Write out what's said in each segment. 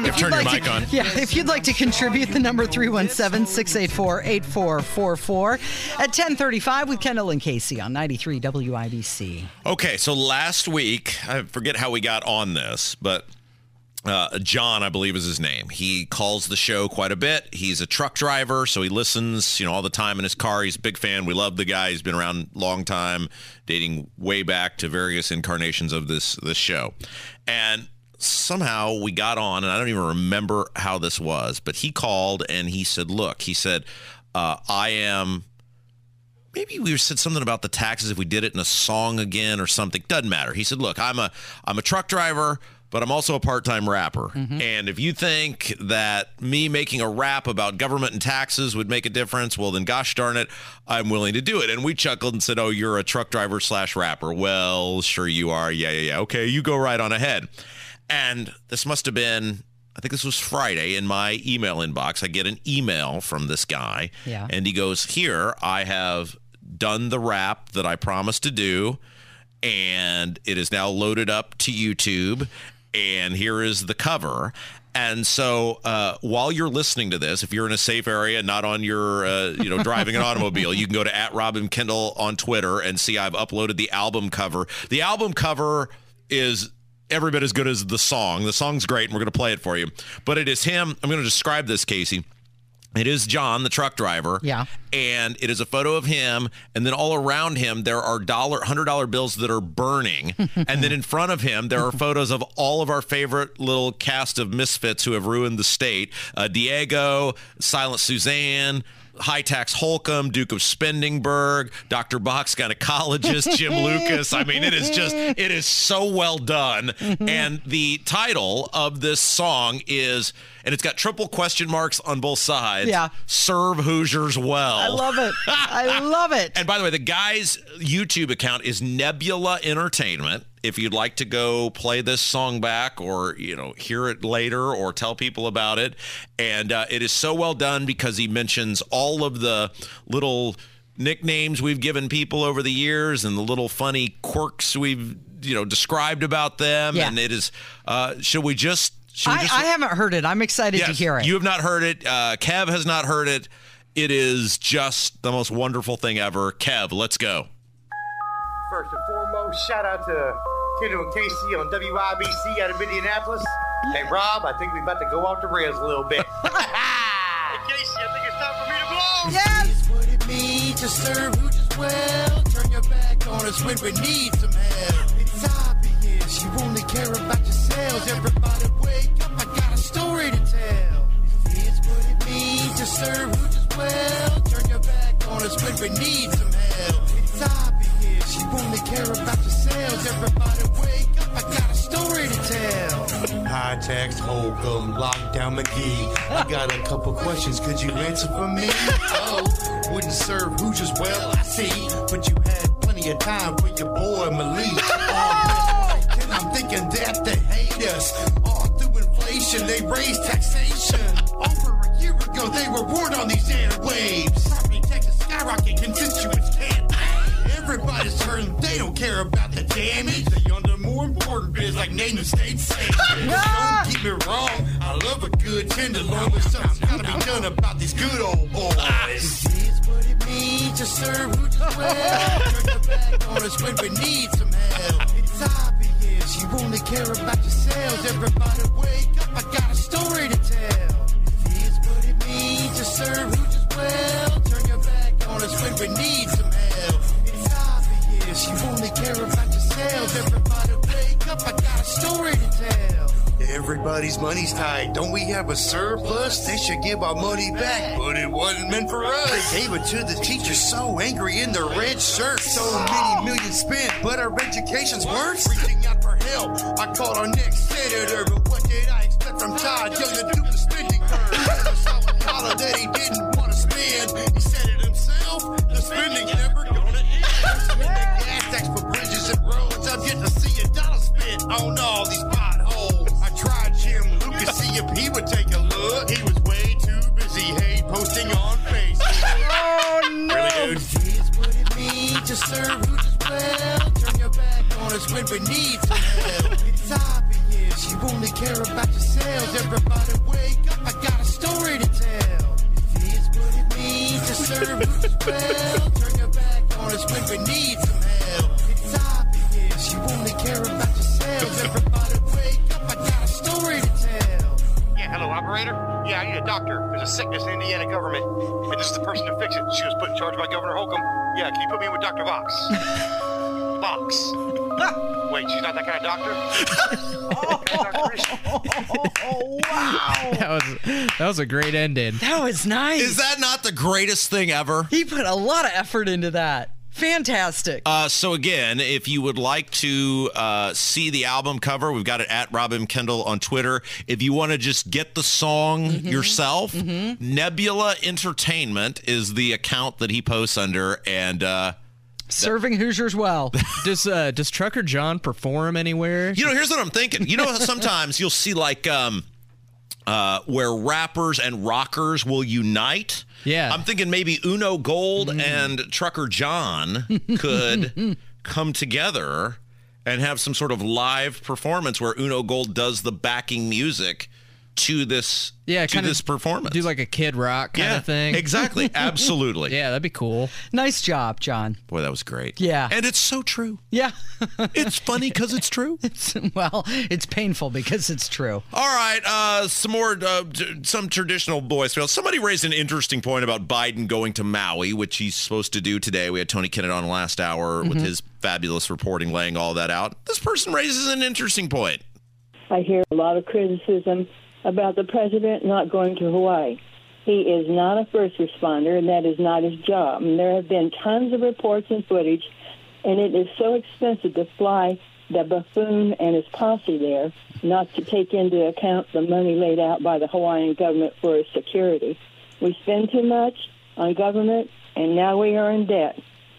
I'm You've your like mic to- on. Yeah, if you'd like to contribute, the number 317-684-8444 at 1035 with Kendall and Casey on 93 WIBC. Okay, so last week, I forget how we got on this, but uh, John, I believe is his name. He calls the show quite a bit. He's a truck driver, so he listens, you know, all the time in his car. He's a big fan. We love the guy. He's been around a long time, dating way back to various incarnations of this this show. And somehow we got on, and I don't even remember how this was, but he called and he said, "Look," he said, uh, "I am." maybe we said something about the taxes if we did it in a song again or something doesn't matter. He said look i'm a i'm a truck driver but i'm also a part-time rapper and if you think that me making a rap about government and taxes would make a difference well then gosh darn it i'm willing to do it. And we chuckled and said oh you're a truck driver slash rapper. Well sure you are. Yeah yeah yeah. Okay you go right on ahead and this must have been I think this was Friday in my email inbox. I get an email from this guy. Yeah. And he goes, Here, I have done the rap that I promised to do, and it is now loaded up to YouTube. And here is the cover. And so, uh, while you're listening to this, if you're in a safe area, not on your, uh, you know, driving an automobile, you can go to at Robin Kendall on Twitter and see I've uploaded the album cover. The album cover is every bit as good as the song. The song's great, and we're going to play it for you. But it is him. I'm going to describe this, Casey. It is John, the truck driver. Yeah. And it is a photo of him, and then all around him there are dollar, hundred dollar bills that are burning, and then in front of him there are photos of all of our favorite little cast of misfits who have ruined the state: uh, Diego, Silent Suzanne. High tax Holcomb, Duke of Spendingburg, Dr. Box gynecologist, Jim Lucas. I mean, it is just, it is so well done. Mm-hmm. And the title of this song is, and it's got triple question marks on both sides. Yeah. Serve Hoosiers well. I love it. I love it. And by the way, the guy's YouTube account is Nebula Entertainment. If you'd like to go play this song back or, you know, hear it later or tell people about it. And uh, it is so well done because he mentions all of the little nicknames we've given people over the years and the little funny quirks we've, you know, described about them. Yeah. And it is, uh, should we just, should we I, just I haven't heard it. I'm excited to hear it. You have not heard it. Uh, Kev has not heard it. It is just the most wonderful thing ever. Kev, let's go. First and foremost, shout out to Kendall and Casey on WIBC out of Indianapolis. Hey, Rob, I think we're about to go off the rails a little bit. hey, Casey, I think it's time for me to blow. Yes! What it means to serve Hoosiers well. Turn your back on us when we need some help. It's obvious you only care about yourselves. Everybody wake up, I got a story to tell. It's what it means to serve Hoosiers well. Turn your back on us when we need some help. It's obvious only care about yourselves. Everybody wake up, I got a story to tell. High tax, Holcomb, lockdown McGee. I got a couple questions, could you answer for me? Oh, wouldn't serve Hoosiers well, I see. But you had plenty of time for your boy Malik. Oh, and I'm thinking that they hate us. All through inflation, they raised taxation. Over a year ago, they were warned on these airwaves. Property taxes skyrocket, they don't care about the damage. They under more important biz like naming states safe. Don't get me wrong, I love a good tenderloin, but something's gotta be done about these good old boys. It's what it means to serve Hoosiers well. Turn your back on us when we need some help. It's obvious you only care about yourselves. Everybody Everybody's money's tight. Don't we have a surplus? They should give our money back, but it wasn't meant for us. They gave it to the teachers so angry in their red shirts. So many millions spent, but our education's worse. Reaching out for help. I called our next senator, but what did I expect from Todd Young to do the spending curve? Dollar that he didn't want to spend. He said it himself. The spending's never gonna end. Spend the gas tax for bridges and roads. I'm yet to see a dollar spent on all these sickness in Indiana government, and this is the person to fix it. She was put in charge by Governor Holcomb. Yeah, can you put me in with Dr. Box? Box. Wait, she's not that kind of doctor? Oh wow! That was that was a great ending. That was nice. Is that not the greatest thing ever? He put a lot of effort into that. Fantastic. Uh, so again, if you would like to uh, see the album cover, we've got it at Robin Kendall on Twitter. If you want to just get the song yourself, Nebula Entertainment is the account that he posts under, and uh, Serving Hoosiers well. Does uh, does Trucker John perform anywhere? you know, here's what I'm thinking. You know, sometimes you'll see like um, uh, where rappers and rockers will unite. Yeah. I'm thinking maybe Uno Gold and Trucker John could come together and have some sort of live performance where Uno Gold does the backing music to this Yeah, to kinda this performance. Do like a Kid Rock kind yeah, of thing. Exactly. Absolutely. Yeah, that'd be cool. nice job, John. Boy, that was great. Yeah. And it's so true. Yeah. It's funny because it's true. well, it's painful because it's true. All right, uh, some more, uh, t- some traditional boys' voicemail. Somebody raised an interesting point about Biden going to Maui, which he's supposed to do today. We had Tony Kennett on last hour with his fabulous reporting, laying all that out. This person raises an interesting point. I hear a lot of criticism about the president not going to Hawaii. He is not a first responder, and that is not his job. And there have been tons of reports and footage, and it is so expensive to fly the buffoon and his posse there, not to take into account the money laid out by the Hawaiian government for his security. We spend too much on government, and now we are in debt.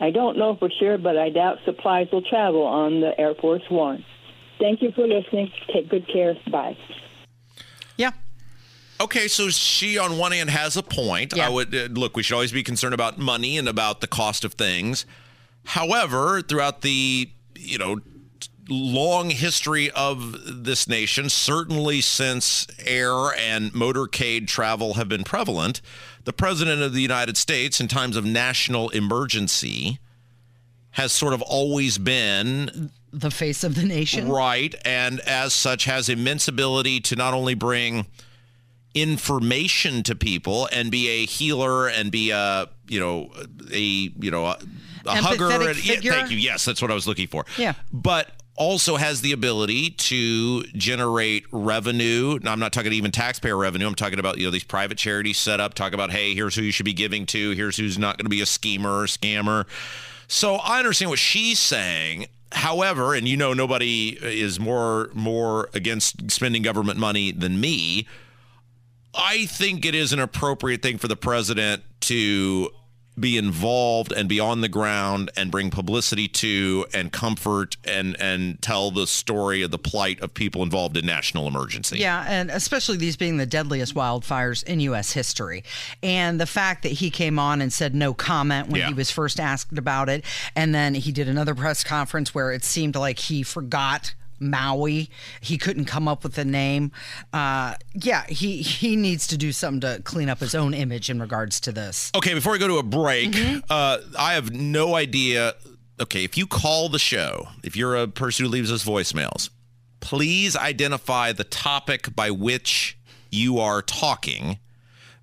I don't know for sure, but I doubt supplies will travel on the Air Force One. Thank you for listening. Take good care. Bye. Okay, so she on one hand has a point. Yeah. I would uh, look. We should always be concerned about money and about the cost of things. However, throughout the you know long history of this nation, certainly since air and motorcade travel have been prevalent, the president of the United States, in times of national emergency, has sort of always been The face of the nation. Right. And as such, has immense ability to not only bring information to people and be a healer and be a, you know, a, you know, a, a hugger. And, yeah, thank you. Yes, that's what I was looking for. Yeah. But also has the ability to generate revenue. Now, I'm not talking even taxpayer revenue. I'm talking about, you know, these private charities set up, talk about, hey, here's who you should be giving to. Here's who's not going to be a schemer or scammer. So I understand what she's saying. However, and you know nobody is more more against spending government money than me. I think it is an appropriate thing for the president to be involved and be on the ground and bring publicity to and comfort and and tell the story of the plight of people involved in national emergency. Yeah, and especially these being the deadliest wildfires in U.S. history. And the fact that he came on and said no comment when Yeah. he was first asked about it. And then he did another press conference where it seemed like he forgot. Maui, he couldn't come up with a name. Uh, yeah, he he needs to do something to clean up his own image in regards to this. Okay, before we go to a break, Mm-hmm. uh, I have no idea. Okay, if you call the show, if you're a person who leaves us voicemails, please identify the topic by which you are talking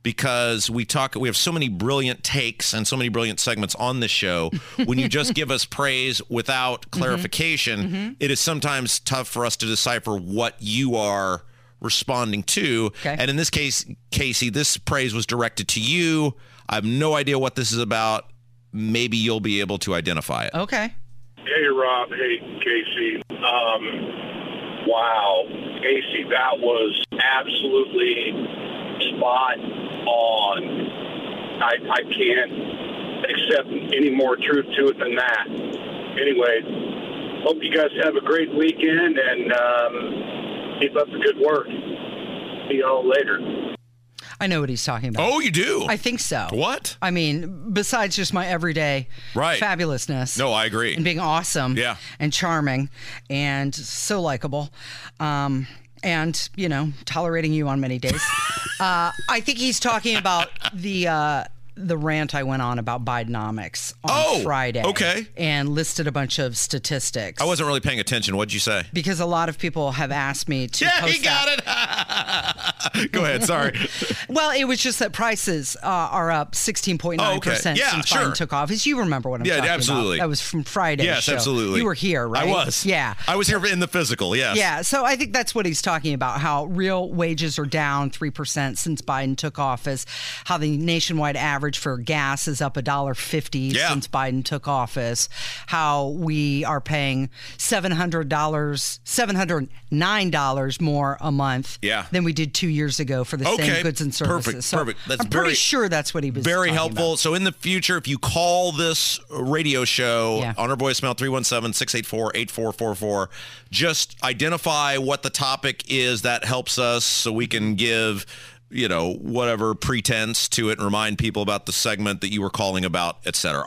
because we talk we have so many brilliant takes and so many brilliant segments on this show when you just give us praise without clarification it is sometimes tough for us to decipher what you are responding to Okay. and in this case casey this praise was directed to you i have no idea what this is about maybe you'll be able to identify it Okay. Hey, Rob. Hey, Casey. Um, wow. Casey, that was absolutely spot on. I, I can't accept any more truth to it than that. Anyway, hope you guys have a great weekend and um, keep up the good work. See y'all later. I know what he's talking about. oh you do I think so. what I mean, besides just my everyday Right. fabulousness. no i agree and being awesome Yeah. and charming and so likable um, and you know tolerating you on many days. Uh, i think he's talking about the uh, the rant i went on about bidenomics on Oh, friday okay. and listed a bunch of statistics i wasn't really paying attention what'd you say because a lot of people have asked me to yeah he got that. it go ahead sorry Well, it was just that prices uh, are up 16.9% Oh, okay. Yeah, since sure. Biden took office. You remember what I'm Yeah, talking absolutely. about. That was from Friday. yes show. absolutely You were here, right? i was Yeah. i was here in the physical yes Yeah, so I think that's what he's talking about how real wages are down 3% since Biden took office, how the nationwide average for gas is up $1.50 Yeah. since Biden took office, how we are paying $700, $709 more a month Yeah. than we did two years ago for the Okay, same goods and services. perfect, So perfect. That's I'm pretty sure that's what he was very helpful. about. So in the future, if you call this radio show Yeah. on our voicemail 317-684-8444, just identify what the topic is that helps us so we can give you know whatever pretense to it and remind people about the segment that you were calling about etc